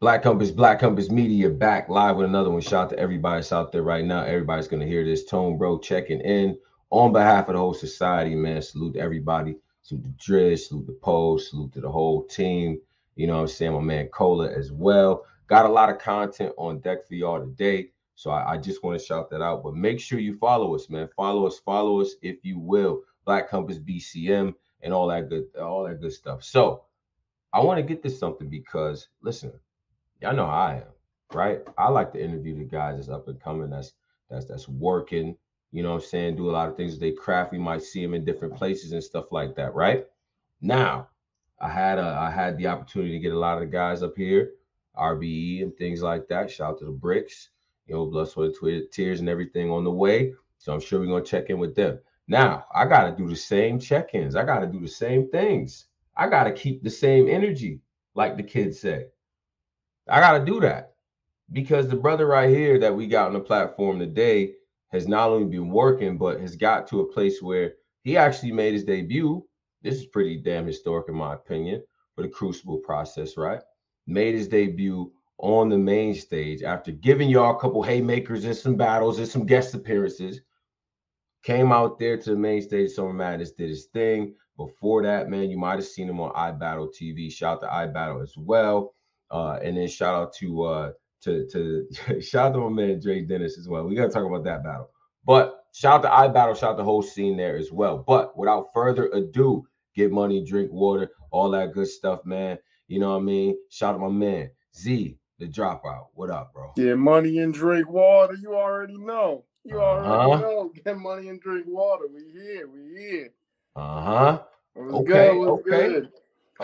Black Compass, Black Compass Media back live with another one. Shout out to everybody that's out there right now. Everybody's gonna hear this. Tone Bro checking in on behalf of the whole society, man. Salute to everybody. Salute to Driz, salute to Post, salute to the whole team. You know what I'm saying? My man Cola as well. Got a lot of content on deck for y'all today. So I, I just want to shout that out. But make sure you follow us, man. Follow us, follow us if you will. Black Compass BCM and all that good, all that good stuff. So I want to get to something because listen, y'all know I am, right? I like to interview the guys that's up and coming, that's that's that's working, you know what I'm saying, do a lot of things they craft. We might see them in different places and stuff like that, right? Now, I had a I had the opportunity to get a lot of the guys up here, RBE and things like that. Shout out to the bricks, you know, blood, sweat, tears, and everything on the way. So I'm sure we're gonna check in with them. Now I gotta do the same check-ins. I gotta do the same things. I gotta keep the same energy, like the kids say. I got to do that because the brother right here that we got on the platform today has not only been working, but has got to a place where he actually made his debut. This is pretty damn historic, in my opinion, for the Crucible process, right? Made his debut on the main stage after giving y'all a couple haymakers and some battles and some guest appearances. Came out there to the main stage. Summer Madness did his thing. Before that, man, you might have seen him on iBattle TV. Shout out to iBattle as well. Uh, and then shout out to uh to to shout out to my man Dre Dennis as well. We gotta talk about that battle. But shout out to iBattle, shout out the whole scene there as well. But without further ado, get money, drink water, all that good stuff, man. You know what I mean? Shout out my man Z, the dropout. What up, bro? Get money and drink water. You already know. You already uh-huh. know. Get money and drink water. We here. We here. Uh huh. Okay. Good? okay. Good?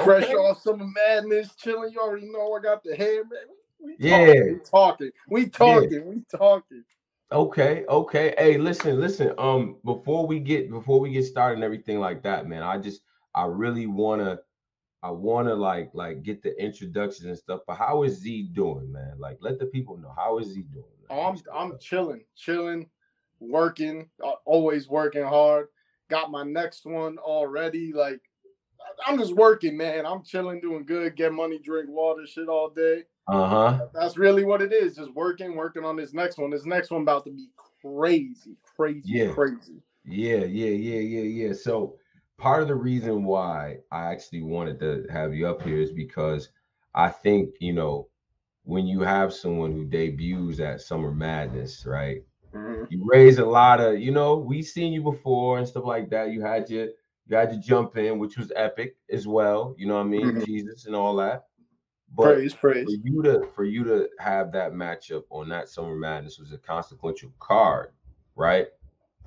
Fresh okay. off Summer Madness, chilling. You already know I got the hair, man. We, we yeah, talking. We talking. Yeah. We talking. Okay, okay. Hey, listen, listen. Um, before we get before we get started and everything like that, man, I just I really wanna I wanna like like get the introductions and stuff. But how is Z doing, man? Like, let the people know how is Z doing. Man? Oh, I'm I'm chilling, chilling, working, uh, always working hard. Got my next one already. Like I'm just working, man. I'm chilling, doing good, get money, drink water, shit all day. Uh huh. That's really what it is. Just working, working on this next one. This next one about to be crazy, crazy, yeah. crazy. Yeah, yeah, yeah, yeah, yeah. So part of the reason why I actually wanted to have you up here is because I think you know when you have someone who debuts at Summer Madness, right? Mm-hmm. You raise a lot of, you know, we've seen you before and stuff like that. You had your had to jump in, which was epic as well. You know what I mean? Mm-hmm. Jesus and all that. But praise, praise. For you to for you to have that matchup on that Summer Madness was a consequential card, right?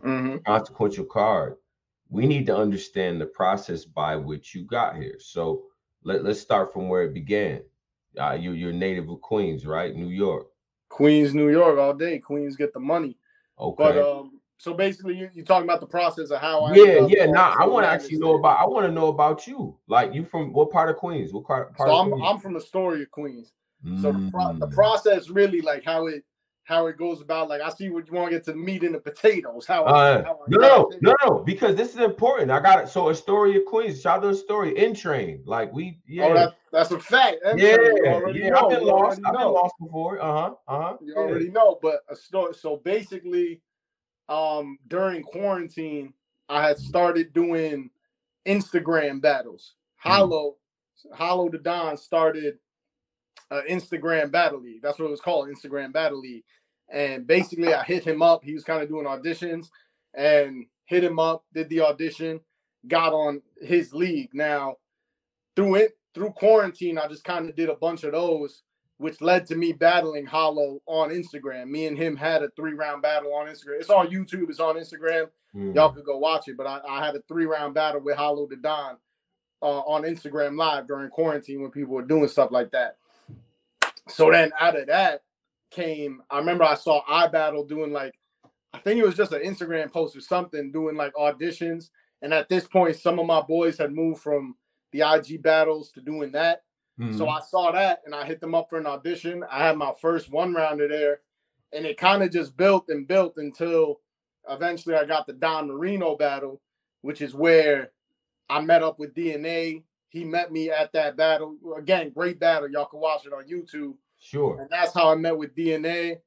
Mm-hmm. Consequential card. We need to understand the process by which you got here. So let, let's start from where it began. Uh, you, you're native of Queens, right? New York. Queens, New York, all day. Queens get the money. Okay. But um, so basically, you, you're talking about the process of how I. Yeah, yeah. Now I want to actually know about. I want to know about you. Like you from what part of Queens? What part? so I'm Queens? I'm from Astoria, Queens. Mm. So the, pro- the mm. process really like how it how it goes about. Like I see what you want to get to the meat and the potatoes. How, uh, how no, no, no, no, because this is important. I got it. So Astoria, Queens. Shout out to Astoria. N train, like we. Yeah, oh, that, that's a fact. yeah, yeah. Know. I've been lost. I've been lost before. Uh huh. Uh huh. You yeah. already know, but a story. So basically um, during quarantine, I had started doing Instagram battles. Mm. Hollow, Hollow Da Don started uh, Instagram Battle League. That's what it was called, Instagram Battle League. And basically, I hit him up. He was kind of doing auditions, and hit him up, did the audition, got on his league. Now, through it through quarantine, I just kind of did a bunch of those which led to me battling Hollow on Instagram. Me and him had a three round battle on Instagram. It's on YouTube, it's on Instagram. Mm. Y'all could go watch it. But I, I, had a three round battle with Hollow Da Don uh, on Instagram Live during quarantine when people were doing stuff like that. So then out of that came, I remember I saw iBattle doing like, I think it was just an Instagram post or something, doing like auditions. And at this point, some of my boys had moved from the IG battles to doing that. Mm-hmm. So I saw that and I hit them up for an audition. I had my first one rounder there, and it kind of just built and built until eventually I got the Don Marino battle, which is where I met up with DNA he met me at that battle. Again, great battle. Y'all can watch it on YouTube. Sure. And that's how I met with DNA.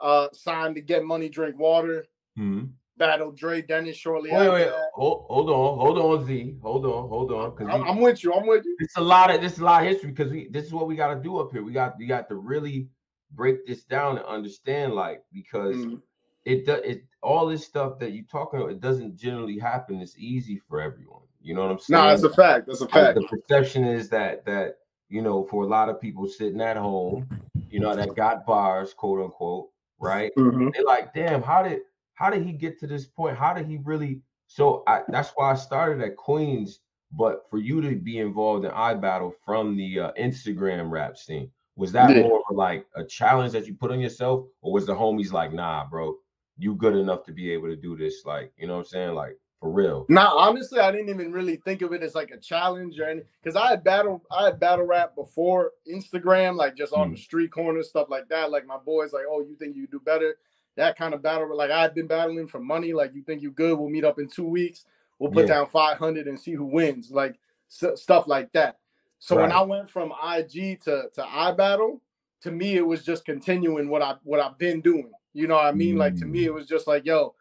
Uh, signed to get money, drink water. Mm-hmm. Battle Dre Dennis shortly Wait, after wait, hold, hold on, hold on, Z, hold on, hold on, because I'm, I'm with you. I'm with you. it's a lot of this a lot of history because we this is what we got to do up here. We got we got to really break this down and understand, like, because Mhm. it does it all this stuff that you're talking about. It doesn't generally happen. It's easy for everyone. You know what I'm saying? No, that's a fact. That's a fact. the perception is that that you know for a lot of people sitting at home you know that got bars quote unquote right Mhm. they're like damn how did how did he get to this point how did he really so I, that's why i started at queens but for you to be involved in iBattle from the uh, instagram rap scene was that Yeah. more of like a challenge that you put on yourself or was the homies like nah bro you good enough to be able to do this like you know what i'm saying like for real Nah, honestly, I didn't even really think of it as like a challenge or anything. Because I had battle, I had battle rap before Instagram, like just on the street corner stuff like that. Like my boys, like, oh, you think you do better? That kind of battle. Like I've been battling for money. Like you think you good? We'll meet up in two weeks. We'll put Yeah. down five hundred and see who wins. Like s- stuff like that. So when I went from IG to to iBattle, to me it was just continuing what I what I've been doing. You know what I mean? Like to me, it mm. was just like, yo,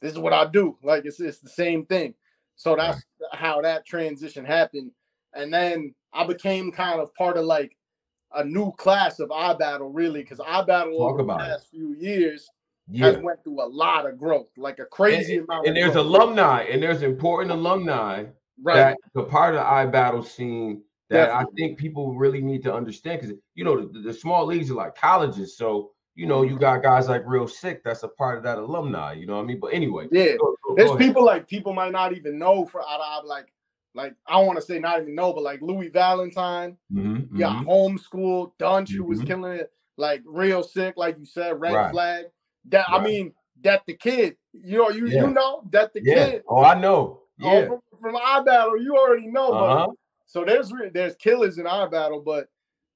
this is what I do. Like it's it's the same thing. So that's how that transition happened. And then I became kind of part of like a new class of iBattle, really, because iBattle Talk over the about it. past few years yeah has went through a lot of growth, like a crazy amount. and there's growth. alumni and there's important alumni right? that the part of the battle scene that I think people really need to understand because you know the, the small leagues are like colleges, so you know you got guys like Real Sick that's a part of that alumni. You know what I mean? But anyway, yeah. go- go- There's go people like people might not even know for out of like like I don't want to say not even know, but like Louis Valentine, Mhm, yeah, mhm. homeschool, Dunch, who was Mhm. killing it, like real sick, like you said, red Right. flag. That I mean, that the kid, you know, you Yeah. you know that the yeah. kid. Oh, I know. Oh, Yeah. from, from battle, you already know. Uh huh. So there's there's killers in iBattle, but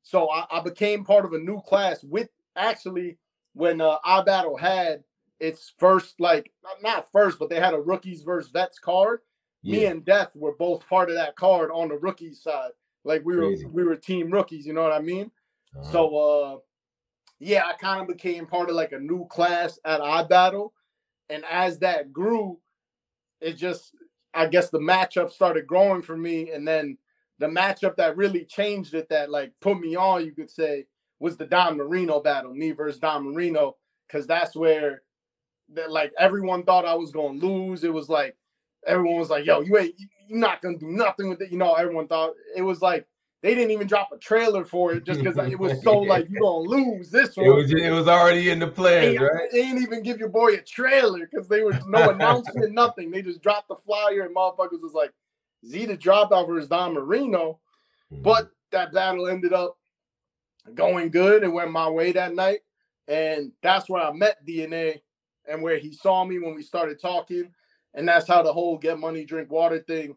so I, I became part of a new class with actually when uh, iBattle had its first like not- first, but they had a rookies versus vets card. Me and Death were both part of that card on the rookies side. Like we Crazy. were we were team rookies, you know what I mean? Uh-huh. So uh yeah, I kind of became part of like a new class at iBattle. And as that grew, it just I guess the matchup started growing for me. And then the matchup that really changed it, that like put me on, you could say, was the Don Marino battle, me versus Don Marino, because that's where that like everyone thought I was gonna lose. It was like everyone was like, yo, you ain't you're not gonna do nothing with it. You know, everyone thought it was like they didn't even drop a trailer for it just because it was so like you're gonna lose this one. it was it was already in the They, plans, right? they didn't even give your boy a trailer because they were no announcement, nothing. They just dropped the flyer and motherfuckers was like Z the dropout versus Don Marino. Mm-hmm. But that battle ended up going good and went my way that night. And that's where I met DNA and where he saw me when we started talking. And that's how the whole get money, drink water thing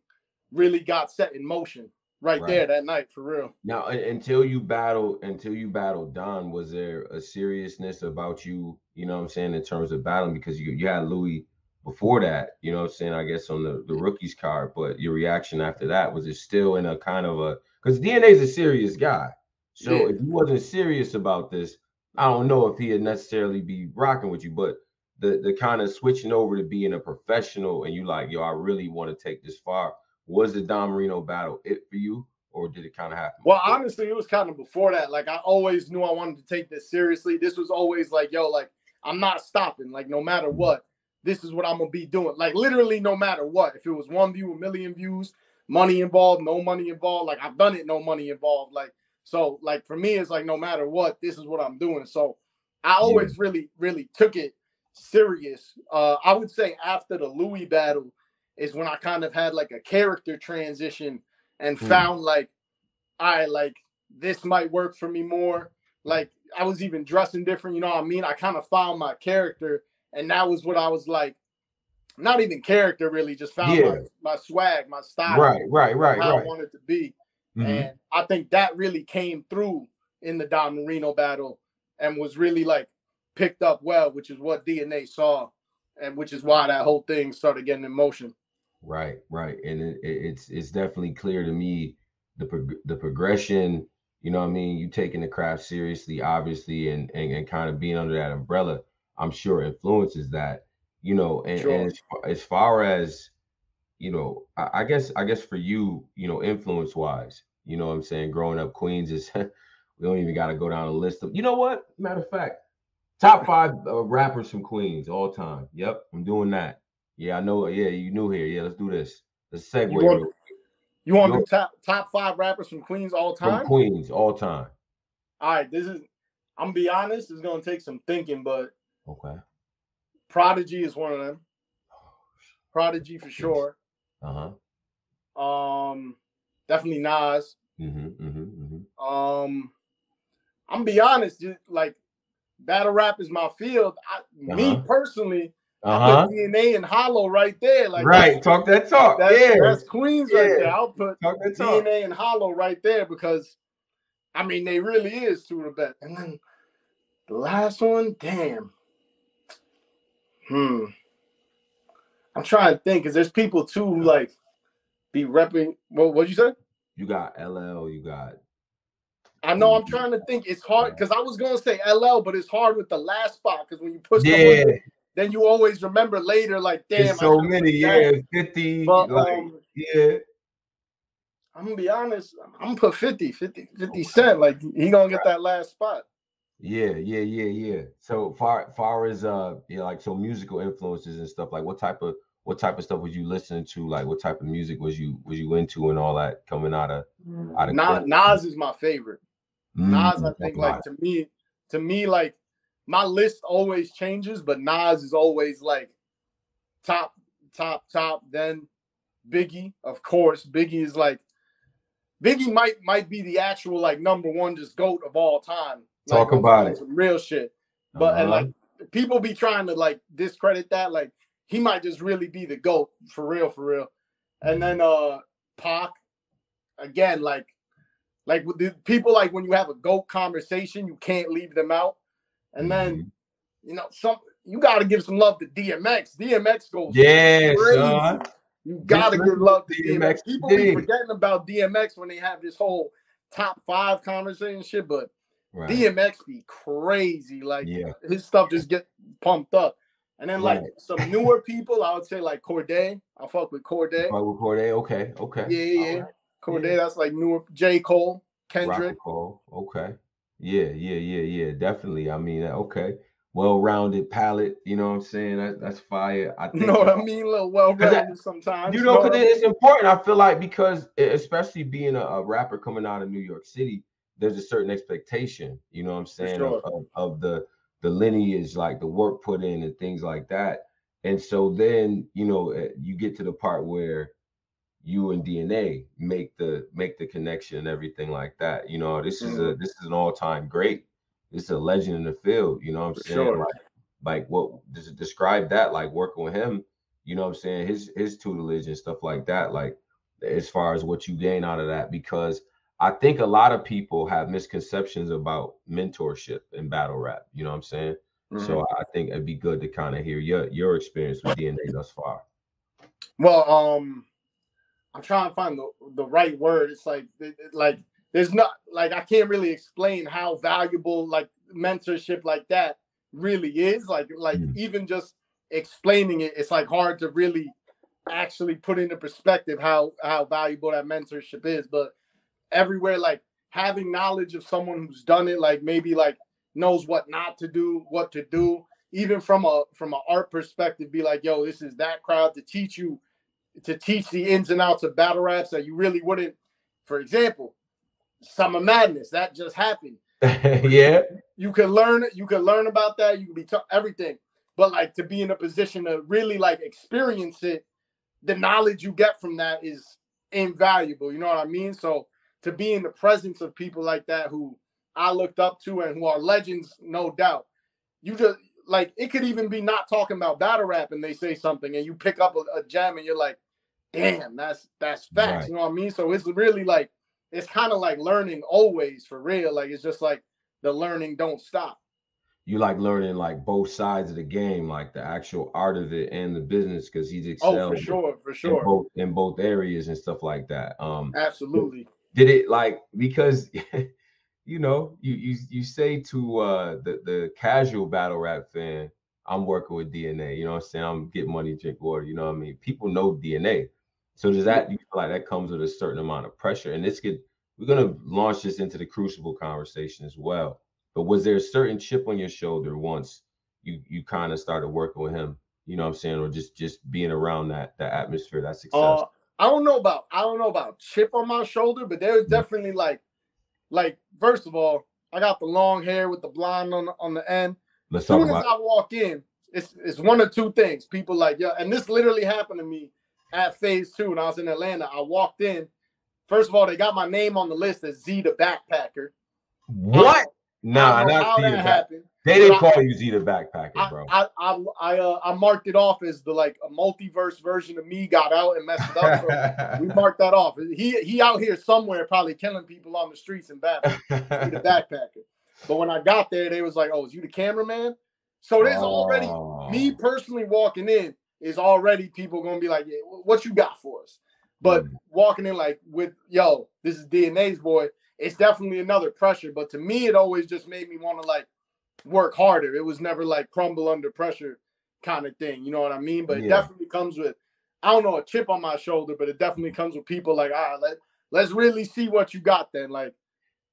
really got set in motion right, Right. there that night for real. Now, until you battle, until you battled Don, was there a seriousness about you? You know what I'm saying in terms of battling because you you had Louis before that. You know what I'm saying? I guess on the the rookies card, but your reaction after that was it still in a kind of a because DNA is a serious guy. So Yeah. if he wasn't serious about this, I don't know if he'd necessarily be rocking with you. But the the kind of switching over to being a professional and you like, yo, I really want to take this far. Was the Don Marino battle it for you, or did it kind of happen? Well, honestly, it was kind of before that. Like I always knew I wanted to take this seriously. This was always like, yo, like I'm not stopping. Like no matter what, this is what I'm gonna be doing. Like literally, no matter what. If it was one view, a million views, money involved, no money involved. Like I've done it, no money involved. Like so, like for me, it's like no matter what, this is what I'm doing. So I always really, really took it serious. Uh, I would say after the Louis battle is when I kind of had like a character transition and Hmm. found like I like this might work for me more. Like I was even dressing different, you know what I mean? I kind of found my character, and that was what I was like. Not even character, really, just found Yeah. my, my swag, my style, Right, right, right, how I wanted to be. Mhm. And I think that really came through in the Don Marino battle and was really like picked up well, which is what DNA saw, and which is why that whole thing started getting in motion. Right, right, and it, it- it's it's definitely clear to me the prog- the progression. You know what I mean? You taking the craft seriously, obviously, and and, and kind of being under that umbrella. I'm sure influences that. You know, and, Sure. and as, far, as far as you know, I, I guess I guess for you, you know, influence wise, you know what I'm saying? Growing up, Queens is we don't even got to go down a list of. You know what? Matter of fact, top five uh, rappers from Queens all time. Yep, I'm doing that. Yeah, I know. Yeah, you new here. Yeah, let's do this. Let's segue You want- You want do top top five rappers from Queens all time? from? Queens all time. All right, this is. I'm gonna be honest. It's gonna take some thinking, but Okay. Prodigy is one of them. Prodigy for sure. Uh huh. Um, definitely Nas. Mm-hmm. Mm-hmm. Mm-hmm. Um, I'm gonna be honest. Just like battle rap is my field. I, Me Uh-huh. personally, Uh I huh. put DNA and Hollow right there. Like right. Talk that talk. That's, yeah. that's Queens right there. I'll put talk that talk. DNA and Hollow right there because I mean they really is two of the best. And then the last one, damn. Hmm. I'm trying to think because there's people too who like be repping. What what'd you say? You got LL. You got. I know I'm trying to think. It's hard because I was gonna say LL, but it's hard with the last spot because when you push Yeah. one, then you always remember later, like damn. There's so many. Yeah. Fifty. But like, um, yeah. I'm gonna be honest. I'm gonna put 50, 50, 50 cent. Like he gonna get that last spot. Yeah, yeah, yeah, yeah. So far, far as uh, yeah, like so musical influences and stuff. Like, what type of what type of stuff was you listening to? Like, what type of music was you was you into and all that coming out of out of Nas, Nas is my favorite. Mm, Nas, I think, like to me, to me, like my list always changes, but Nas is always like top, top, top. Then Biggie, of course. Biggie is like Biggie might might be the actual like number one just goat of all time. Talk on- about it. Real shit. But and Uh-huh. like people be trying to like discredit that. Like he might just really be the GOAT for real, for real. And then uh Pac, again, like like with the people like when you have a GOAT conversation, you can't leave them out. And then Mhm. you know, some you gotta give some love to DMX. DMX goes yeah, crazy. son. You gotta give love to DMX DMX. People be forgetting about DMX when they have this whole top five conversation shit, but Right. DMX be crazy. Like yeah, his stuff just get pumped up. And then like Right. some newer people, I would say like Cordae. I fuck with Cordae. Rock with Cordae. Okay, okay. Yeah, yeah, yeah. Alright. Cordae, that's like newer. J. Cole, Kendrick. Cole. Okay. Yeah, yeah, yeah, yeah. Definitely. I mean, uh, okay. Well-rounded palette. You know what I'm saying? That, that's fire. I think. You know what I mean? A little well Cause that- rounded sometimes. You know, because I it's important. I feel like because especially being a, a rapper coming out of New York City, there's a certain expectation. You know what I'm saying sure. of, of, of the the lineage, like the work put in and things like that. And so then you know eh, you get to the part where you and DNA make the make the connection and everything like that. You know, this is a this is an all time great. This is a legend in the field. You know what I'm For saying? sure. Like, like what does it describe that? Like working with him you know what I'm saying, his his tutelage and stuff like that, like as far as what you gain out of that, because I think a lot of people have misconceptions about mentorship and battle rap. You know what I'm saying? Mm-hmm. So I think it'd be good to kind of hear your your experience with DNA thus far. Well, um, I'm trying to find the, the right word. It's like it- it- like there's not like I can't really explain how valuable like mentorship like that really is. Like like Mm. even just explaining it, it's like hard to really actually put into perspective how how valuable that mentorship is. But everywhere, like having knowledge of someone who's done it, like maybe like knows what not to do, what to do, even from a from an art perspective, be like, yo, this is that crowd to teach you to teach the ins and outs of battle raps that you really wouldn't. For example, Summer Madness that just happened. yeah, You can learn. You can learn about that. You can be taught everything. But like to be in a position to really like experience it, the knowledge you get from that is invaluable. You know what I mean? So to be in the presence of people like that who I looked up to and who are legends, no doubt. You just like it could even be not talking about battle rap and they say something and you pick up a, a gem and you're like, damn, that's that's facts. Right. You know what I mean? So it's really like it's kind of like learning always for real. Like it's just like the learning don't stop. you like learning like both sides of the game, like the actual art of it and the business, because he's Oh, excelled for sure, for in sure. both in both areas and stuff like that. Um, Absolutely. did it like because you know you you you say to uh the the casual battle rap fan i'm working with dna you know what i'm saying i'm getting money drink water you know what i mean people know dna so does that you feel like that comes with a certain amount of pressure and this could we're gonna launch this into the crucible conversation as well but was there a certain chip on your shoulder once you you kind of started working with him you know what i'm saying or just just being around that that atmosphere that success uh, I don't know about I don't know about chip on my shoulder, but there's mm. definitely like like first of all, I got the long hair with the blonde on the, on the end. Let's as soon as I walk in, it's it's one or two things. People like yeah, and this literally happened to me at phase two when I was in Atlanta. I walked in. First of all, they got my name on the list as Z the backpacker. What? Nah, not how that happened. They didn't call I, you Z the backpacker, bro. I I I, uh, I marked it off as the like a multiverse version of me got out and messed it up. So we marked that off. He he out here somewhere probably killing people on the streets in battle. the backpacker. But when I got there, they was like, "Oh, is you the cameraman?" So there's oh. already me personally walking in is already people gonna be like, "Yeah, what you got for us?" But mm. walking in like with yo, this is DNA's boy. It's definitely another pressure. But to me, it always just made me want to like work harder. It was never like crumble under pressure kind of thing. You know what I mean? But yeah. it definitely comes with I don't know a chip on my shoulder, but it definitely comes with people like ah let let's really see what you got then. Like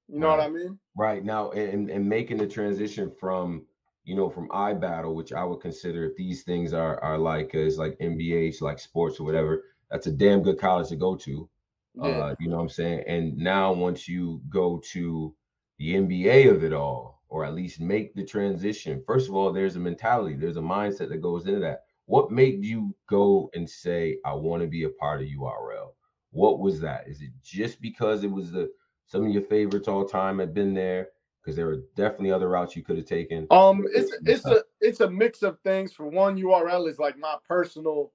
you know right. what I mean? Right now, and and making the transition from you know from iBattle, which I would consider if these things are are like uh, is like NBA, like sports or whatever. That's a damn good college to go to. Yeah. Uh, you know what I'm saying? And now once you go to the NBA of it all, or at least make the transition. First of all, there's a mentality, there's a mindset that goes into that. What made you go and say, I want to be a part of URL? What was that? Is it just because it was the some of your favorites all time had been there? Because there were definitely other routes you could have taken. Um, it's it's a it's a mix of things. For one, URL is like my personal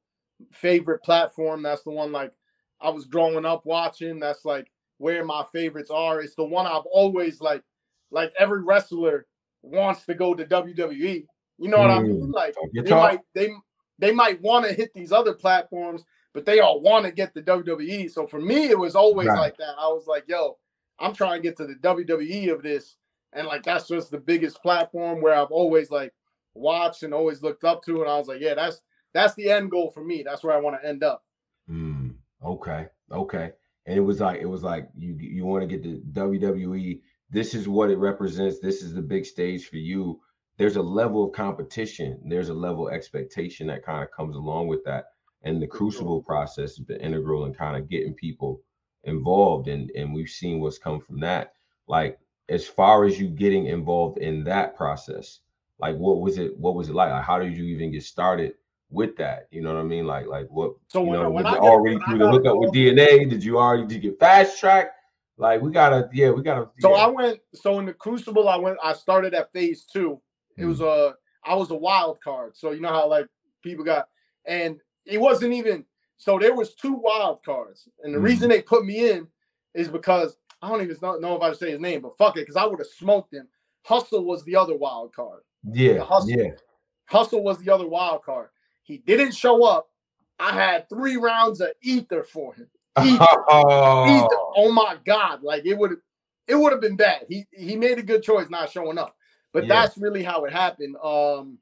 favorite platform. That's the one like I was growing up watching. That's like where my favorites are. It's the one I've always like like every wrestler wants to go to WWE. You know what mm. I mean? Mm. Like they might they they might want to hit these other platforms, but they all want to get the WWE. So for me, it was always right. like that. I was like, yo, I'm trying to get to the WWE of this. And like that's just the biggest platform where I've always like watched and always looked up to. And I was like, yeah, that's that's the end goal for me. That's where I want to end up. Mm, okay. Okay. And it was like it was like you you want to get the WWE this is what it represents. This is the big stage for you. There's a level of competition. There's a level of expectation that kind of comes along with that. And the crucible process has been integral in kind of getting people involved. And, and we've seen what's come from that. Like as far as you getting involved in that process, like what was it? What was it like? like how did you even get started with that? You know what I mean? Like, like what? So you know, when was I, it already through the hookup with DNA? Did you already did you get fast track? Like we gotta, yeah, we gotta. So yeah. I went. So in the Crucible, I went. I started at phase two. It mm. was a. I was a wild card. So you know how like people got, and it wasn't even. So there was two wild cards, and the mm. reason they put me in is because I don't even know, if I say his name, but fuck it, because I would have smoked him. Hustle was the other wild card. Yeah, Hustle. Yeah. Hustle was the other wild card. He didn't show up. I had three rounds of ether for him. He, oh. He, oh my god, like it would it would have been bad. He he made a good choice not showing up. But yeah. that's really how it happened. Um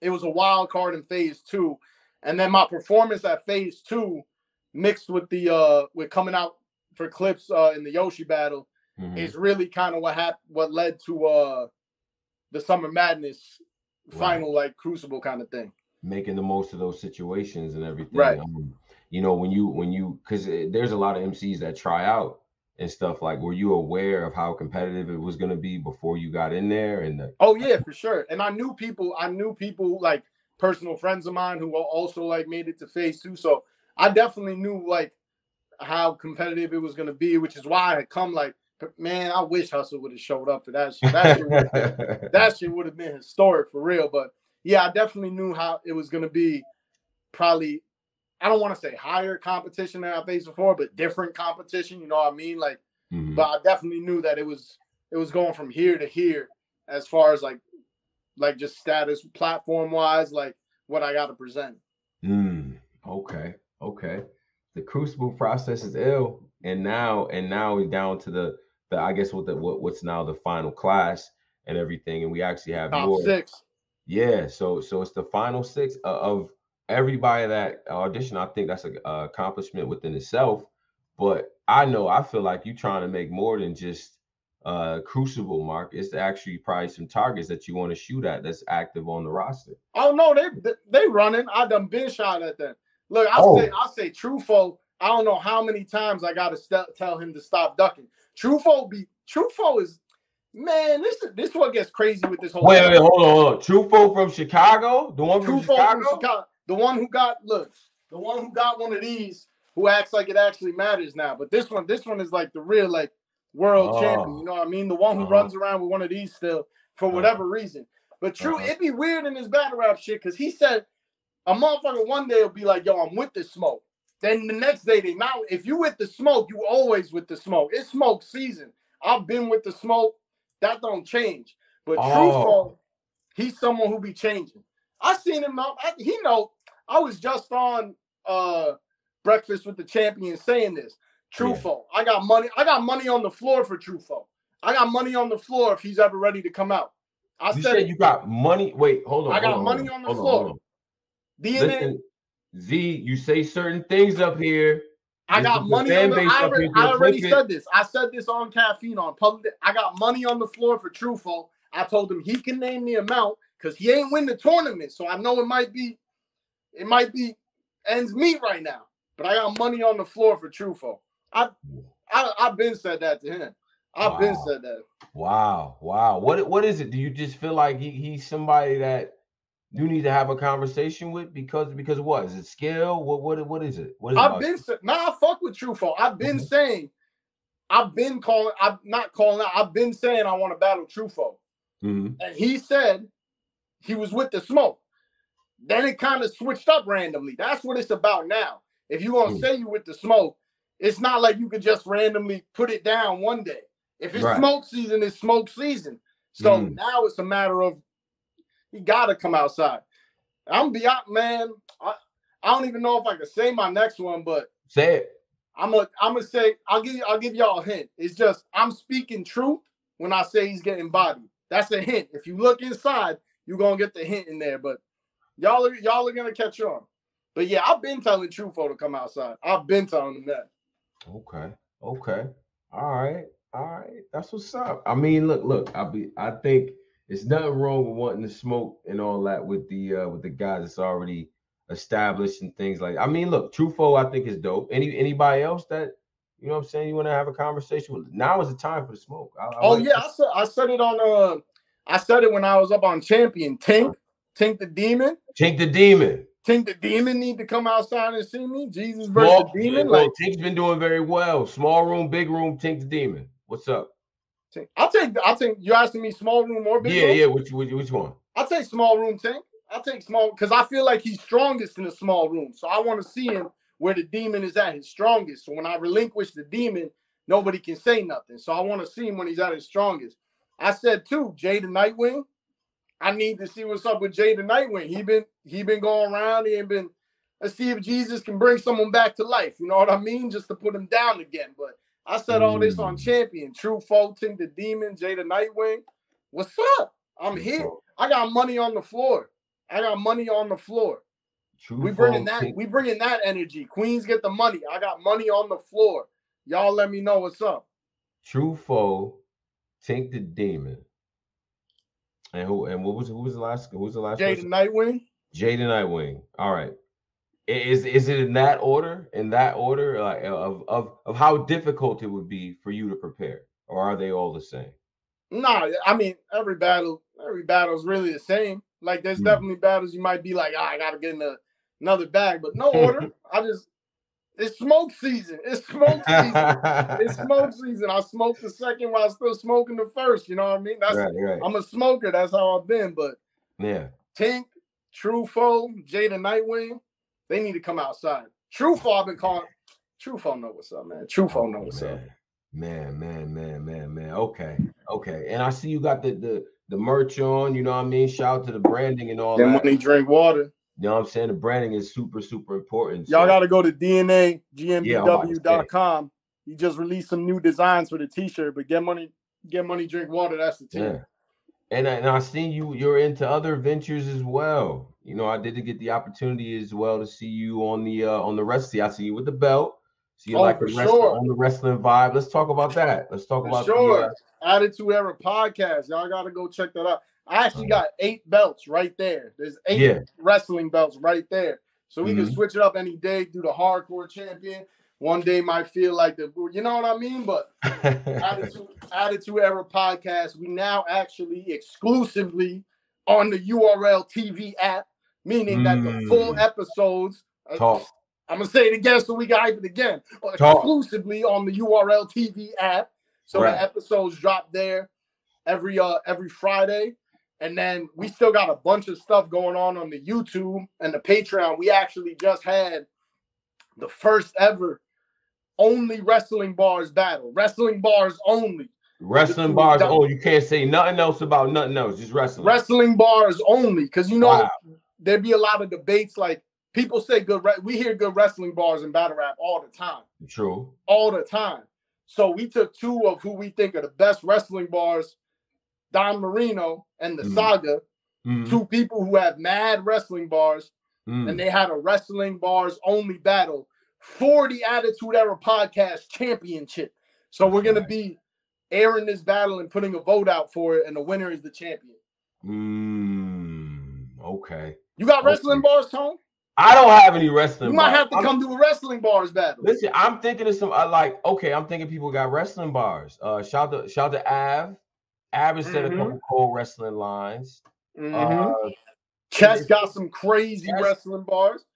it was a wild card in phase two. And then my performance at phase two mixed with the uh with coming out for clips uh in the Yoshi battle mm-hmm. is really kind of what happened what led to uh the summer madness right. final like crucible kind of thing. Making the most of those situations and everything. Right. Um, you know when you when you because there's a lot of MCs that try out and stuff like were you aware of how competitive it was going to be before you got in there and the- oh yeah for sure and i knew people i knew people like personal friends of mine who also like made it to phase two so i definitely knew like how competitive it was going to be which is why i had come like man i wish hustle would have showed up for that shit that shit would have been, that shit would have been historic for real but yeah i definitely knew how it was going to be probably I don't want to say higher competition than I faced before, but different competition. You know what I mean? Like, mm-hmm. but I definitely knew that it was it was going from here to here as far as like like just status platform wise, like what I got to present. Mm, okay, okay. The crucible process is ill. and now and now we're down to the the I guess what the what, what's now the final class and everything, and we actually have Top more. six. Yeah, so so it's the final six of everybody that audition. I think that's a, a accomplishment within itself. But I know I feel like you're trying to make more than just uh crucible mark. It's actually probably some targets that you want to shoot at that's active on the roster. Oh no, they they, they running. I done been shot at them. Look, I Oh. say I say Trufo. I don't know how many times I gotta st- tell him to stop ducking. Trufo be Trufo is man. This is this what gets crazy with this whole. Wait, wait, hold on, hold on. Trufo from Chicago, the one from Chicago. from Chicago, the one who got look, the one who got one of these, who acts like it actually matters now. But this one, this one is like the real like world Oh. champion. You know what I mean? The one who Uh-huh. runs around with one of these still for whatever reason. But true, Uh-huh. it'd be weird in this battle rap shit because he said a motherfucker one day will be like, "Yo, I'm with the smoke." Then the next day they now, if you with the smoke, you always with the smoke. It's smoke season. I've been with the smoke. That don't change. But Oh. truthful, he's someone who be changing. I seen him out. I, he know. I was just on uh Breakfast with the Champion saying this. Truthful. I got money. I got money on the floor for Truthful. I got money on the floor if he's ever ready to come out. I You said, said you got money. Wait, hold on. I got hold money hold on the hold floor. on. DNA. Listen, Z, you say certain things up here. I got money on the. I already, I already said this. I said this on caffeine on public. I got money on the floor for Truthful. I told him he can name the amount because he ain't win the tournament. So I know it might be, it might be ends meet right now. But I got money on the floor for Truthful. I, I, I've been said that to him. I've been said that. Wow, wow. What what is it? Do you just feel like he, he's somebody that you need to have a conversation with because because what is it skill? What what what is it? What is it I've about been you? sa- nah, I fuck with Truthful. I've been Mhm. saying, I've been calling. I'm not calling out. I've been saying I want to battle Truthful. Mhm. and he said he was with the smoke. Then it kind of switched up randomly. That's what it's about now. If you gonna Mm. say you with the smoke, it's not like you could just randomly put it down one day. If it's Right. smoke season, it's smoke season. So Mm. now it's a matter of he gotta come outside. I'm beyond man. I, I don't even know if I can say my next one, but Say it. I'm gonna I'm gonna say I'll give you I'll give y'all a hint. It's just I'm speaking truth when I say he's getting bodied. That's a hint. If you look inside, you're gonna get the hint in there. But y'all are y'all are gonna catch on. But yeah, I've been telling Trufo to come outside. I've been telling him that. Okay. Okay. All right. All right. That's what's up. I mean, look, look. I be. I think it's nothing wrong with wanting to smoke and all that with the uh with the guys that's already established and things like. I mean, look, Trufo, I think is dope. Any anybody else that you know what I'm saying? You want to have a conversation with? Now is the time for the smoke. I, I Oh like- yeah, I said I said it on uh I said it when I was up on champion. Tink, Tink the demon. Tink the demon. Tink the demon need to come outside and see me. Jesus versus Small, the demon. well, Like Tink's been doing very well. Small room, big room. Tink the demon. What's up? Tink. I'll take I'll take you asking me small room or big Yeah, room? yeah. Which, which which one? I'll take small room tank. I'll take small because I feel like he's strongest in the small room. So I want to see him where the demon is at his strongest. So when I relinquish the demon, nobody can say nothing. So I want to see him when he's at his strongest. I said too, Jay the Nightwing. I need to see what's up with Jay the Nightwing. He been he been going around. He ain't been. Let's see if Jesus can bring someone back to life. You know what I mean? Just to put him down again. But I said all this on Mm. champion. True Fulton, the demon, Jay the Nightwing. What's up? I'm here. I got money on the floor. I got money on the floor. True We bringing that. We bringing that energy. Queens get the money. I got money on the floor. Y'all let me know what's up. True foe, Tink the demon. And who and what was who was the last who was the last Jay the? Nightwing. Jaden Nightwing. All right. Is is it in that order? In that order, like of of of how difficult it would be for you to prepare, or are they all the same? Nah, I mean every battle, every battle is really the same. Like there's Hmm. definitely battles you might be like, ah, I gotta get in a, another bag, but no order. I just it's smoke season. It's smoke season. it's smoke season. I smoked the second while still smoking the first. You know what I mean? That's right, right. I'm a smoker. That's how I've been. But Yeah. Tink, Trufo, Jada Nightwing, they need to come outside. Trufo, I've been calling. Trufo know what's up, man. Trufo know oh, what's up. Man, man, man, man, man. Okay, okay. And I see you got the the the merch on. You know what I mean? Shout out to the branding and all Then that. when drink water, You know what I'm saying? The branding is super, super important. y'all so- got to go to Yeah, I'm about to say. DNAGMBW.com he just released some new designs for the t-shirt. But get money, get money, drink water. That's the team. Yeah. And I, and I seen you. You're into other ventures as well. You know, I did get the opportunity as well to see you on the uh on the wrestling. I see you with the belt. So you Oh, like the wrestling sure. on the wrestling vibe. Let's talk about that. Let's talk For about sure. the, uh, Attitude Era podcast. Y'all gotta go check that out. I actually got eight belts right there. There's eight Yeah. wrestling belts right there. So we can Mhm. switch it up any day, do the hardcore champion. One day might feel like the you know what I mean? But Attitude, Attitude Era podcast. We now actually exclusively on the URL TV app, meaning that the full Mm. episodes. uh, Talk. I'm gonna say it again so we can hype it again. uh, Talk. Exclusively on the URL TV app. So Right. the episodes drop there every uh every Friday. And then we still got a bunch of stuff going on on the YouTube and the Patreon. We actually just had the first ever only wrestling bars battle. Wrestling bars only. Wrestling bars. Oh, you can't say nothing else about nothing else. Just wrestling. Wrestling bars only. Because you know Wow. There'd be a lot of debates. Like people say good. Re- we hear good wrestling bars in battle rap all the time. True. all the time. So we took two of who we think are the best wrestling bars, Don Marino and the Mhm. Saga, Mhm. two people who have mad wrestling bars, Mm. and they had a wrestling bars only battle for the Attitude Era Podcast Championship. So we're gonna be airing this battle and putting a vote out for it, and the winner is the champion. Mm, okay. You got wrestling bars, Tone? I don't have any wrestling. You might bars. have to I'm- come to a wrestling bars battle. Listen, I'm thinking of some. I like. Okay, I'm thinking people got wrestling bars. Uh, shout to shout to Av. Av has said a Mhm. couple cold wrestling lines. Mhm. Uh, Chess got some crazy Chess- wrestling bars.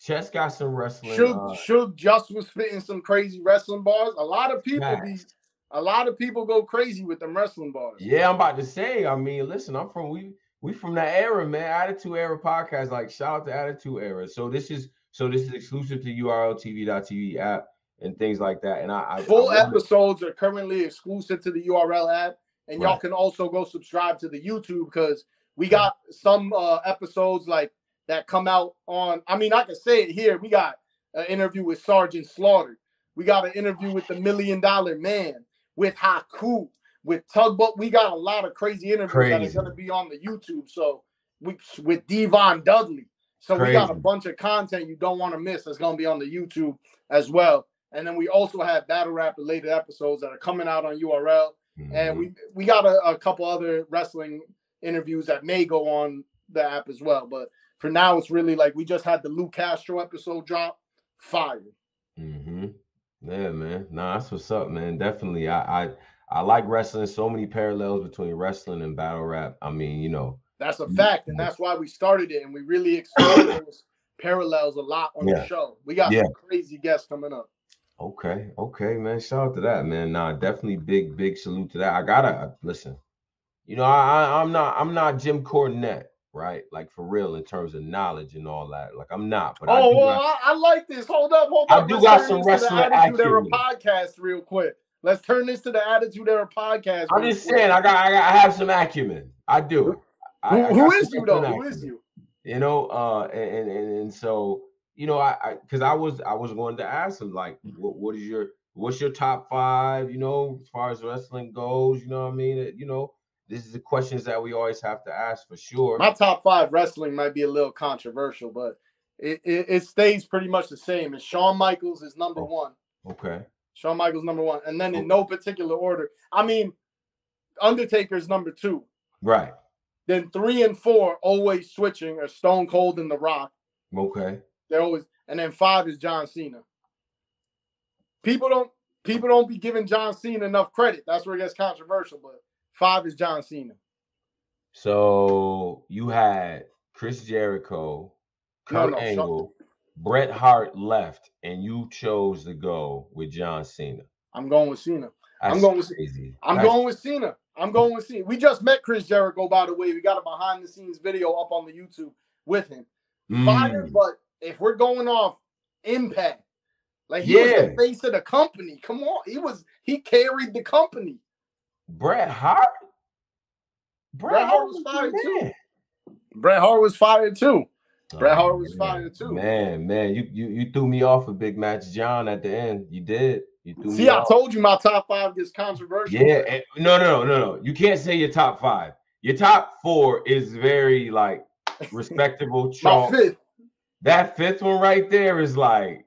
Chess got some wrestling. Should uh, should just was spitting some crazy wrestling bars. A lot of people be facts. a lot of people go crazy with them wrestling bars. Yeah, I'm about to say. I mean, listen, I'm from we we from that era, man. Attitude Era podcast. Like, shout out to Attitude Era. So this is so this is exclusive to URLTV.tv app and things like that. And I, I Full I episodes are currently exclusive to the URL app, and y'all can also go subscribe to the YouTube because we got some uh, episodes like that come out on. I mean, I can say it here. We got an interview with Sergeant Slaughter. We got an interview with the Million Dollar Man, with Haku, with Tugboat. We got a lot of crazy interviews that are going to be on the YouTube. So we with Devon Dudley. So we got a bunch of content you don't want to miss that's going to be on the YouTube as well. And then we also have battle rap related episodes that are coming out on URL. And Mhm. we we got a, a couple other wrestling interviews that may go on the app as well. But for now, it's really like we just had the Lou Castro episode drop. Fire. Mm-hmm. Yeah, man. Nah, that's what's up, man. Definitely. I, I I like wrestling. So many parallels between wrestling and battle rap. I mean, you know. That's a fact, and that's why we started it, and we really explored those parallels a lot on Yeah. the show. We got Yeah. some crazy guests coming up. Okay, okay, man. Shout out to that, man. Nah, definitely big, big salute to that. I gotta uh, listen. You know, I, I I'm not I'm not Jim Cornette, right? Like for real in terms of knowledge and all that. Like I'm not, but I oh, do well, got- I, I like this. Hold up, hold up. I do got some this to the wrestling Attitude Era acumen. podcast real quick. Let's turn this to the Attitude Era podcast. I'm just saying, I got I got I have some acumen. I do. I, Who, I who got you though? wrestling Who is you? you know uh and and, and so you know i because I, was i was going to ask him like what, what is your what's your top five you know as far as wrestling goes you know what i mean you know this is the questions that we always have to ask for sure My top five wrestling might be a little controversial, but it, it, it stays pretty much the same. And Shawn Michaels is number Oh. one. okay Shawn Michaels number one, and then in no particular order. I mean, Undertaker's number two. right Then three and four always switching are Stone Cold and The Rock. okay They're always, and then five is John Cena. People don't people don't be giving John Cena enough credit. That's where it gets controversial. But five is John Cena. so you had chris jericho kurt no, Shawn- angle bret hart left and you chose to go with john cena I'm going with Cena. I'm That's going with- crazy. I'm That's- going with Cena. I'm going with Cena. We just met Chris Jericho, by the way. We got a behind the scenes video up on the YouTube with him. Fire, Mm. but if we're going off impact, like he was the face of the company. Come on, he was he carried the company. Bret Hart. Bret Hart was fired too. Bret Hart was fired too. Bret Hart was man. fired too. Man, man, you you you threw me off a big match, John. At the end, you did. You See, I off. told you my top five gets controversial. Yeah, and, no, no, no, no, no. You can't say your top five. Your top four is very like respectable. my fifth. That fifth one right there is like,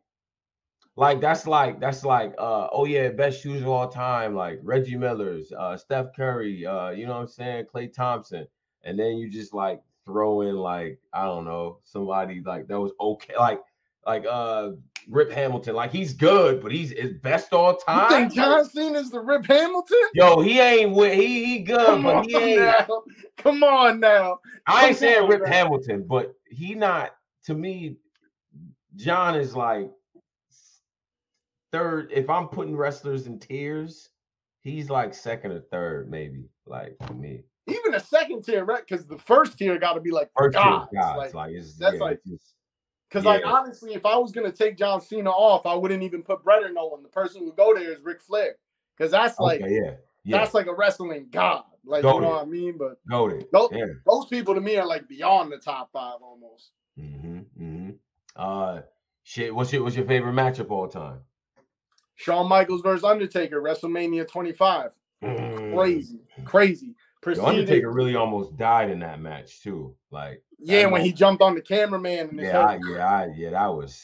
like that's like that's like uh oh yeah, best shooters of all time, like Reggie Miller's, uh Steph Curry, uh, you know what I'm saying, Klay Thompson. And then you just like throw in like, I don't know, somebody like that was okay, like like uh Rip Hamilton. Like he's good, but he's his best all time. You think John Cena is the Rip Hamilton? Yo, he ain't with he he good, Come but he ain't. Now. Come on now. I ain't saying Rip now. Hamilton, but he not to me. John is like third. If I'm putting wrestlers in tiers, he's like second or third, maybe. Like for me. Even a second tier, right? Because the first tier got to be like first gods. gods. Like, like that's yeah, like because, yeah. like, honestly, if I was gonna take John Cena off, I wouldn't even put Bret or no one. The person who would go there is Ric Flair, because that's like, okay, yeah. yeah, that's like a wrestling god. Like, Goated. you know what I mean? But Goated. Those, those people to me are like beyond the top five almost. Mm-hmm. Mm-hmm. Uh, shit. What's your what's your favorite matchup all time? Shawn Michaels versus Undertaker, WrestleMania 25. Mm. Crazy, crazy. Proceeded, Undertaker really almost died in that match too. Like yeah, when he jumped on the cameraman. And yeah, I, yeah, I, yeah, that was.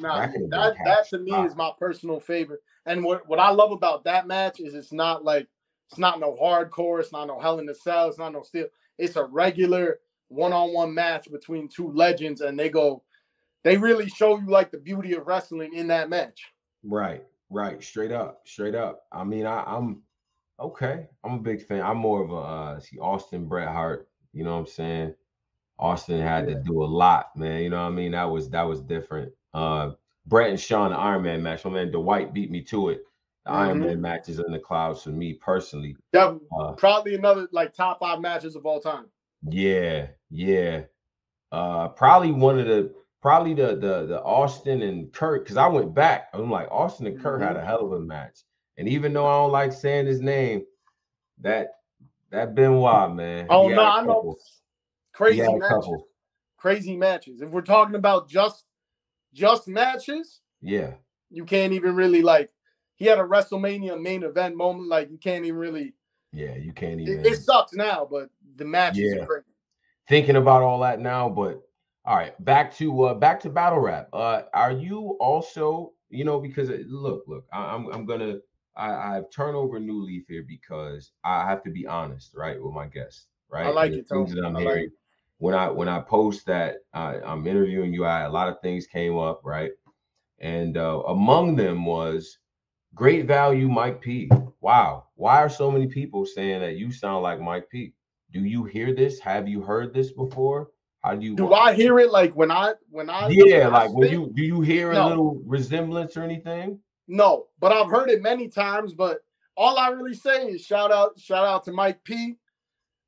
Nah, that that to me is my personal favorite. And what what I love about that match is it's not like it's not no hardcore, it's not no Hell in the Cell, it's not no steel. It's a regular one-on-one match between two legends, and they go, they really show you like the beauty of wrestling in that match. Right, right, straight up, straight up. I mean, I, I'm okay. I'm a big fan. I'm more of a uh, see Austin Bret Hart. You know what I'm saying? Austin had yeah. to do a lot, man. You know what I mean? That was that was different. Uh Bret and Shawn, the Iron Man match. My man Dwight beat me to it. The mm-hmm. Iron Man matches in the clouds for me personally. Yeah, uh, probably another like top five matches of all time. Yeah, yeah. Uh probably one of the probably the the the Austin and Kurt because I went back. I'm like Austin and Kurt mm-hmm. had a hell of a match. And even though I don't like saying his name, that that Benoit man. Oh no, I know crazy matches. Crazy matches. If we're talking about just just matches, yeah, you can't even really like. He had a WrestleMania main event moment. Like you can't even really. Yeah, you can't even. It, it sucks now, but the matches yeah. crazy. Thinking about all that now, but all right, back to uh back to battle rap. Uh, are you also you know because uh, look look I, I'm I'm gonna I, I've turned over a new leaf here because I have to be honest, right, with my guests, right? I like it. Things that I'm I hearing. Like when I when I post that I, I'm interviewing you, I a lot of things came up, right? And uh, among them was great value Mike P. Wow, why are so many people saying that you sound like Mike P? Do you hear this? Have you heard this before? How do you do I hear it like when I when I yeah like when you do you hear no. a little resemblance or anything? No, but I've heard it many times. But all I really say is shout out shout out to Mike P.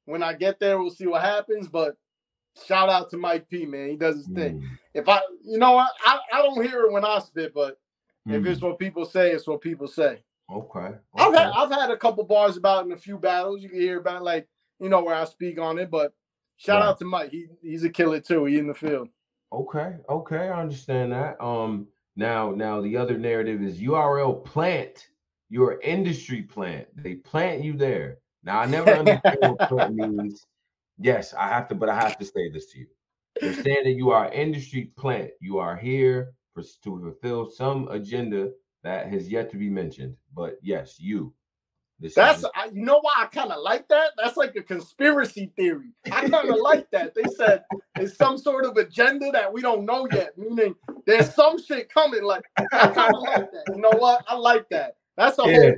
When I get there, we'll see what happens. But shout out to Mike P, man. He does his mm. thing. If I, you know I, I don't hear it when I spit, but mm. if it's what people say, it's what people say. Okay. okay. I've had I've had a couple bars about in a few battles. You can hear about like you know where I speak on it, but shout right. out to Mike. He he's a killer too. He in the field. Okay. Okay. I understand that. Um. Now, now the other narrative is URL plant your industry plant. They plant you there. Now I never understand what plant means Yes, I have to, but I have to say this to you. You're saying that you are industry plant. You are here for, to fulfill some agenda that has yet to be mentioned. But yes, you. That's I, you know why I kind of like that. That's like a conspiracy theory. I kind of like that. They said it's some sort of agenda that we don't know yet. Meaning there's some shit coming. Like I kind of like that. You know what? I like that. That's a yeah.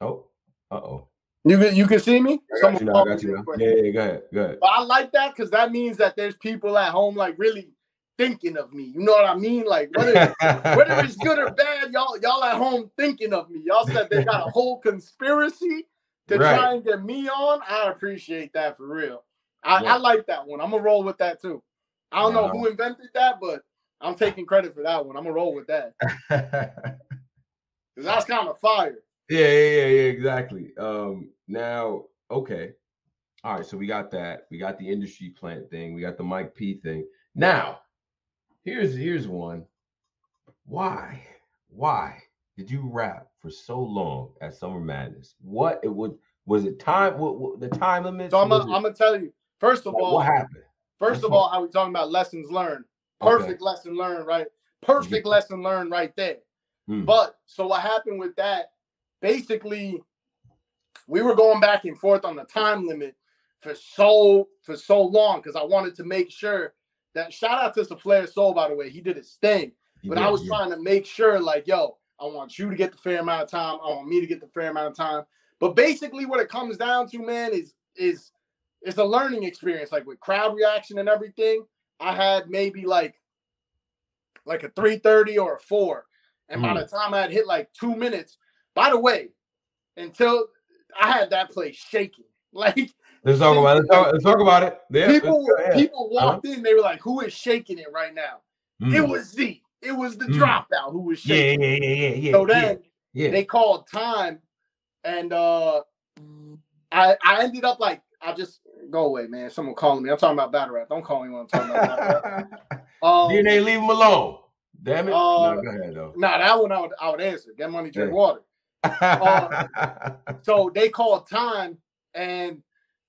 whole. Oh, uh oh. You can you can see me. I got you now, I got you now. Yeah, yeah, go ahead, go ahead. But I like that because that means that there's people at home like really thinking of me. You know what I mean? Like whether whether it's good or bad, y'all y'all at home thinking of me. Y'all said they got a whole conspiracy to right. try and get me on. I appreciate that for real. I, yeah. I like that one. I'm gonna roll with that too. I don't wow. know who invented that, but I'm taking credit for that one. I'm gonna roll with that. Cause that's kind of fire. Yeah, yeah, yeah, yeah, exactly. Um, now, okay. All right, so we got that. We got the industry plant thing. We got the Mike P thing. Now, here's here's one. Why? why did you rap for so long at Summer Madness? What it would was it time? What, what the time limit? So I'm gonna, tell you. First of what, all, what happened? First of all, how we talking about lessons learned? Perfect okay. lesson learned, right? Perfect mm-hmm. lesson learned right there. Mm. But so what happened with that? Basically, we were going back and forth on the time limit for so for so long because I wanted to make sure that shout out to the Flair Soul, by the way, he did his thing. But I was yeah. trying to make sure, like, yo, I want you to get the fair amount of time. I want me to get the fair amount of time. But basically, what it comes down to, man, is is it's a learning experience. Like with crowd reaction and everything, I had maybe like like a 330 or a four. And mm. by the time I had hit like two minutes, by the way, until I had that place shaking. Like let's talk about it. Let's talk, let's talk about it. Yeah, people yeah. people walked uh-huh. in, they were like, Who is shaking it right now? Mm. It was Z. It was the mm. dropout who was shaking. It. Yeah, yeah, yeah, yeah. So then yeah. they called time and uh I I ended up like I just go away, man. Someone calling me. I'm talking about battle rap. Don't call me when I'm talking about battle rap. Um, DNA, leave him alone. Damn it. Uh, no, go ahead though. Nah, that one I would I would answer. Get money, drink yeah. water. uh, so they called time and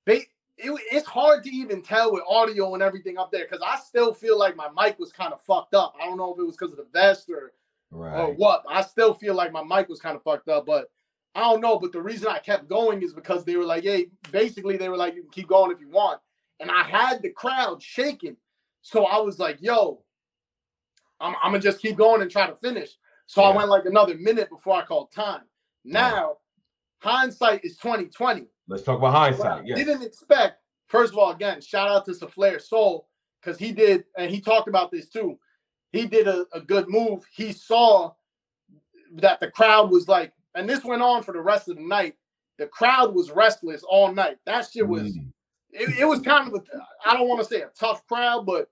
they it, it's hard to even tell with audio and everything up there because I still feel like my mic was kind of fucked up. I don't know if it was because of the vest or right. or what. I still feel like my mic was kind of fucked up, but I don't know. But the reason I kept going is because they were like, "Hey," basically they were like, "You can keep going if you want," and I had the crowd shaking, so I was like, "Yo, I'm, I'm gonna just keep going and try to finish." So yeah. I went like another minute before I called time. Now, yeah. hindsight is 2020. Let's talk about hindsight. Yeah. Didn't expect. First of all, again, shout out to Saflair Soul because he did, and he talked about this too. He did a, a good move. He saw that the crowd was like, and this went on for the rest of the night. The crowd was restless all night. That shit was, mm. it, it was kind of a, I don't want to say a tough crowd, but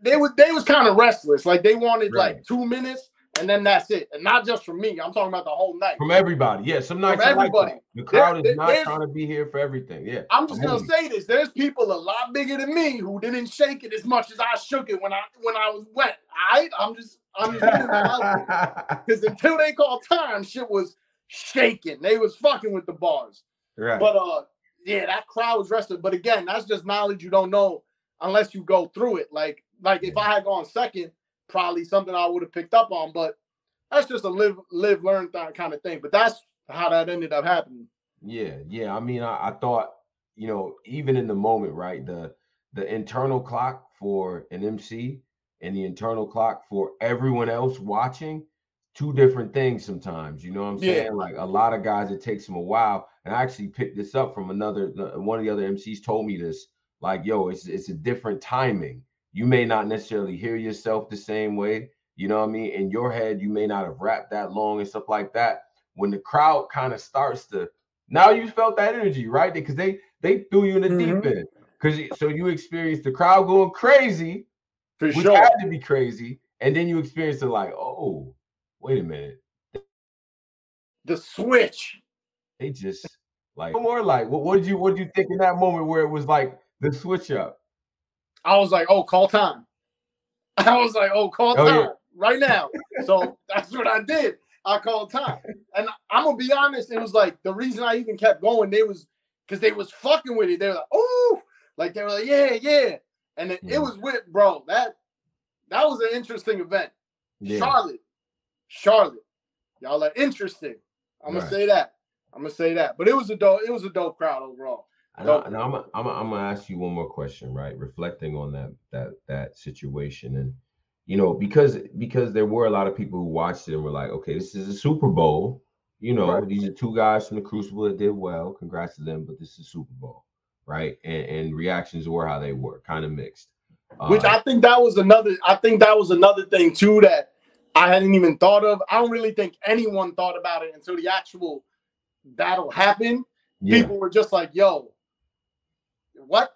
they was they was kind of restless. Like they wanted right. like two minutes and then that's it. And not just from me. I'm talking about the whole night. From everybody. Yeah, some nights from everybody. Like the crowd there, is not trying to be here for everything. Yeah. I'm just gonna say this. There's people a lot bigger than me who didn't shake it as much as I shook it when I when I was wet. All right. I'm just I'm just because until they called time, shit was shaking. They was fucking with the bars. Right. But uh yeah, that crowd was rested. But again, that's just knowledge you don't know unless you go through it. Like like if I had gone second probably something I would have picked up on. But that's just a live, live, learn th- kind of thing. But that's how that ended up happening. Yeah, yeah. I mean, I, I thought, you know, even in the moment, right? The the internal clock for an MC and the internal clock for everyone else watching, two different things sometimes. You know what I'm saying? Yeah. Like a lot of guys, it takes them a while. And I actually picked this up from another one of the other MCs told me this. Like, yo, it's it's a different timing you may not necessarily hear yourself the same way. You know what I mean? In your head, you may not have rapped that long and stuff like that. When the crowd kind of starts to now you felt that energy, right? Because they they threw you in the mm-hmm. deep end. Because so you experienced the crowd going crazy, For which sure. had to be crazy, and then you experienced it like, oh, wait a minute, the switch. They just like more like what, what did you what did you think in that moment where it was like the switch up? I was like, oh, call time. I was like, oh, call oh, time yeah. right now. So that's what I did. I called time. And I'm gonna be honest, it was like the reason I even kept going, they was because they was fucking with it. They were like, oh, like they were like, yeah, yeah. And it, it was with bro. That that was an interesting event. Yeah. Charlotte, Charlotte, y'all are interesting. I'm gonna say that. I'm gonna say that. But it was a dope. It was a dope crowd overall. And, I, am I'm, I'm, I'm gonna ask you one more question, right? Reflecting on that that that situation, and you know, because because there were a lot of people who watched it and were like, okay, this is a Super Bowl. You know, right. these are two guys from the Crucible that did well. Congrats to them, but this is a Super Bowl, right? And, and reactions were how they were, kind of mixed. Which uh, I think that was another. I think that was another thing too that I hadn't even thought of. I don't really think anyone thought about it until the actual battle happened. Yeah. People were just like, "Yo, what?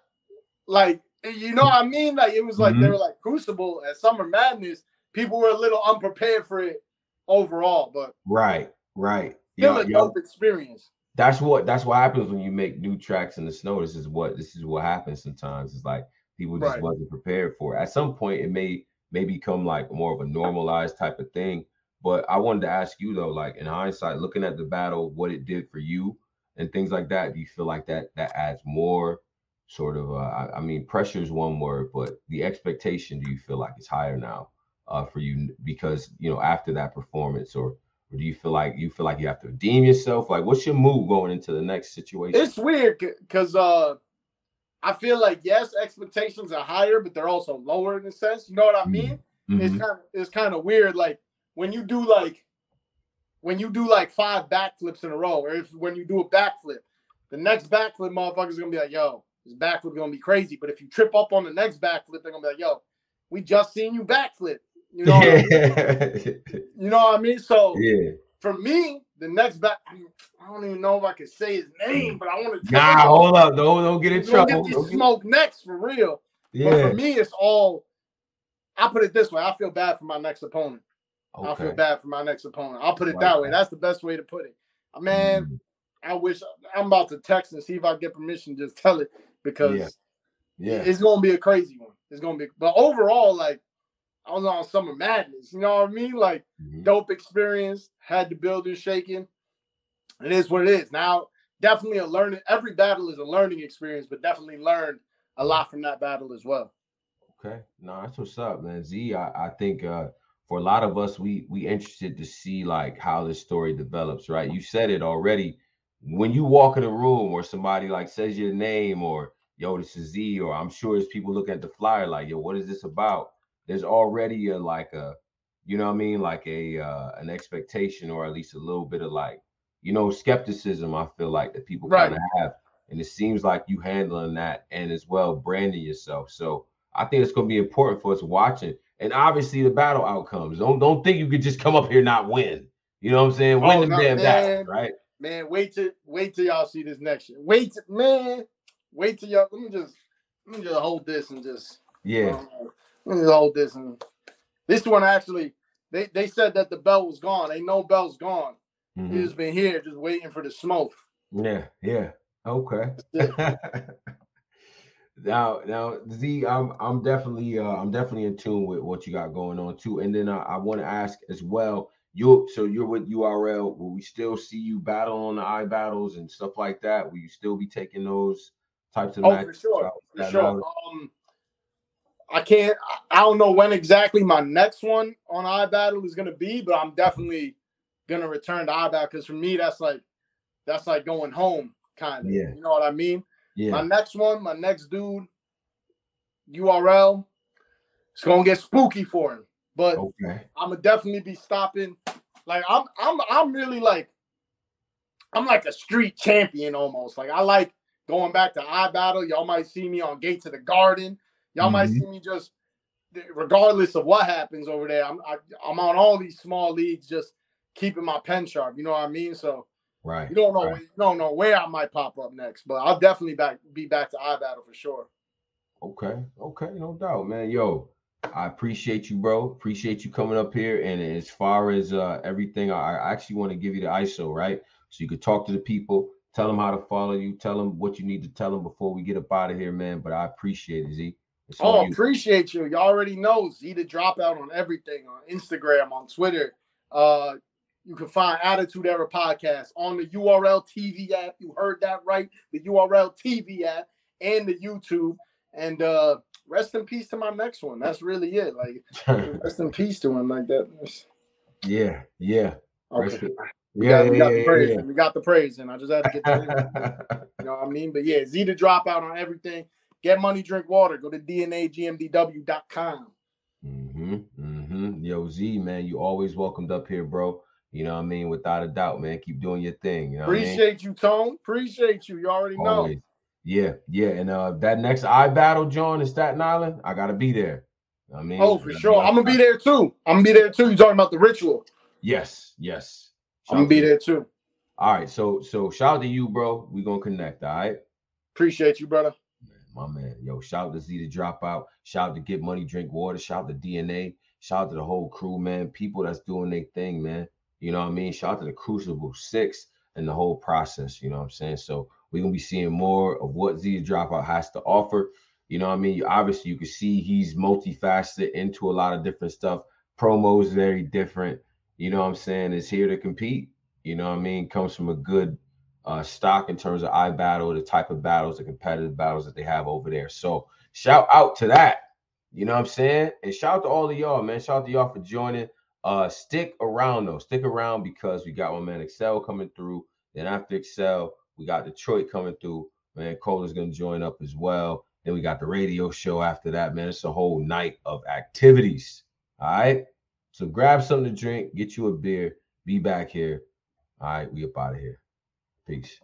Like, you know what I mean? Like, it was like mm-hmm. they were like Crucible at Summer Madness. People were a little unprepared for it overall, but right, right. Still yo, a dope experience. That's what that's what happens when you make new tracks in the snow. This is what this is what happens sometimes. It's like people just right. wasn't prepared for it. At some point, it may may become like more of a normalized type of thing. But I wanted to ask you though, like in hindsight, looking at the battle, what it did for you and things like that, do you feel like that that adds more sort of? Uh, I, I mean, pressure is one word, but the expectation, do you feel like it's higher now uh, for you because you know after that performance, or, or do you feel like you feel like you have to redeem yourself? Like, what's your move going into the next situation? It's weird because uh, I feel like yes, expectations are higher, but they're also lower in a sense. You know what I mm-hmm. mean? Mm-hmm. It's kind of it's kind of weird. Like when you do like when you do like five backflips in a row, or if when you do a backflip, the next backflip motherfucker's gonna be like, yo, this backflip gonna be crazy. But if you trip up on the next backflip, they're gonna be like, yo, we just seen you backflip. You know, I mean? you know what I mean? So yeah, for me, the next back, I don't even know if I can say his name, but I want to. Nah, hold up, don't don't get in trouble. Get this smoke next for real. Yeah. But for me, it's all. I put it this way: I feel bad for my next opponent. Okay. I feel bad for my next opponent. I'll put it that way. That's the best way to put it. Man, mm-hmm. I wish I'm about to text and see if I get permission. Just tell it because yeah, yeah. it's gonna be a crazy one. It's gonna be, but overall, like I was on summer madness. You know what I mean? Like mm-hmm. dope experience. Had the building shaking. It is what it is. Now, definitely a learning. Every battle is a learning experience, but definitely learned a lot from that battle as well. Okay, no, that's what's up, man. Z, I, I think uh, for a lot of us, we we interested to see like how this story develops, right? You said it already. When you walk in a room or somebody like says your name or yo, this is Z, or I'm sure there's people looking at the flyer like, yo, what is this about? There's already a like a, you know what I mean, like a uh, an expectation or at least a little bit of like, you know, skepticism. I feel like that people right. kind of have, and it seems like you handling that and as well branding yourself. So I think it's going to be important for us watching and obviously the battle outcomes. Don't don't think you could just come up here not win. You know what I'm saying? Win oh, the damn battle, right? Man, wait till wait till y'all see this next year. Wait, man, wait till y'all. Let me just let me just hold this and just yeah. Um, let me just hold this and this one actually. They they said that the bell was gone. They know belt's gone. Mm-hmm. He's been here just waiting for the smoke. Yeah, yeah. Okay. Now, now, Z, I'm I'm definitely uh, I'm definitely in tune with what you got going on too. And then uh, I want to ask as well. You so you're with URL. Will we still see you battle on the iBattles and stuff like that? Will you still be taking those types of oh, matches? for sure, for sure. Um, I can't. I don't know when exactly my next one on iBattle is gonna be, but I'm definitely gonna return to iBattle because for me that's like that's like going home, kind of. Yeah. You know what I mean? Yeah. My next one, my next dude, URL, it's gonna get spooky for him. But okay. I'm gonna definitely be stopping. Like I'm, I'm, I'm really like, I'm like a street champion almost. Like I like going back to iBattle. Y'all might see me on Gates of the Garden. Y'all mm-hmm. might see me just, regardless of what happens over there. I'm, I, am i am on all these small leagues, just keeping my pen sharp. You know what I mean? So Right. You don't know. Right. You don't know where I might pop up next, but I'll definitely back be back to iBattle for sure. Okay. Okay. No doubt, man. Yo, I appreciate you, bro. Appreciate you coming up here. And as far as uh, everything, I actually want to give you the ISO, right? So you could talk to the people, tell them how to follow you, tell them what you need to tell them before we get up out of here, man. But I appreciate it, Z. oh, you. appreciate you. You already know Z the dropout on everything on Instagram, on Twitter. Uh, you can find Attitude Era Podcast on the URL TV app. You heard that right. The URL TV app and the YouTube. And uh rest in peace to my next one. That's really it. Like rest in peace to him like that. Yeah, yeah. Okay. We yeah, got, yeah, we got yeah, the praise. Yeah. We got the praise, and I just had to get that. you know what I mean? But yeah, Z to drop out on everything. Get money, drink water. Go to dnagmdw.com. Mm-hmm. Mm-hmm. Yo, Z, man, you always welcomed up here, bro. You know what I mean? Without a doubt, man. Keep doing your thing. You know Appreciate I mean? you, Tone. Appreciate you. You already Always. know. Yeah, yeah. And uh that next iBattle, John, in Staten Island, I gotta be there. I mean, oh, for sure. I'm gonna be there too. I'm gonna be there too. You talking about the ritual? Yes, yes. Shout I'm gonna be there too. All right, so so shout out to you, bro. We gonna connect. All right. Appreciate you, brother. My man, yo, shout out to Z to drop out. Shout out to get money, drink water. Shout out to DNA. Shout out to the whole crew, man. People that's doing their thing, man. You know what I mean? Shout out to the Crucible Six and the whole process. You know what I'm saying? So we're gonna be seeing more of what Z Dropout has to offer. You know what I mean? Obviously, you can see he's multifaceted into a lot of different stuff. Promos very different. you know what I'm saying, is here to compete. You know what I mean? Comes from a good uh, stock in terms of iBattle, the type of battles, the competitive battles that they have over there. So shout out to that. You know what I'm saying? And shout out to all of y'all, man. Shout out to y'all for joining. Uh, stick around though. Stick around because we got my man Excel coming through. Then after Excel, we got Detroit coming through. Man, is gonna join up as well. Then we got the radio show after that, man. It's a whole night of activities. All right. So grab something to drink, get you a beer, be back here. All right, we up out of here. Peace.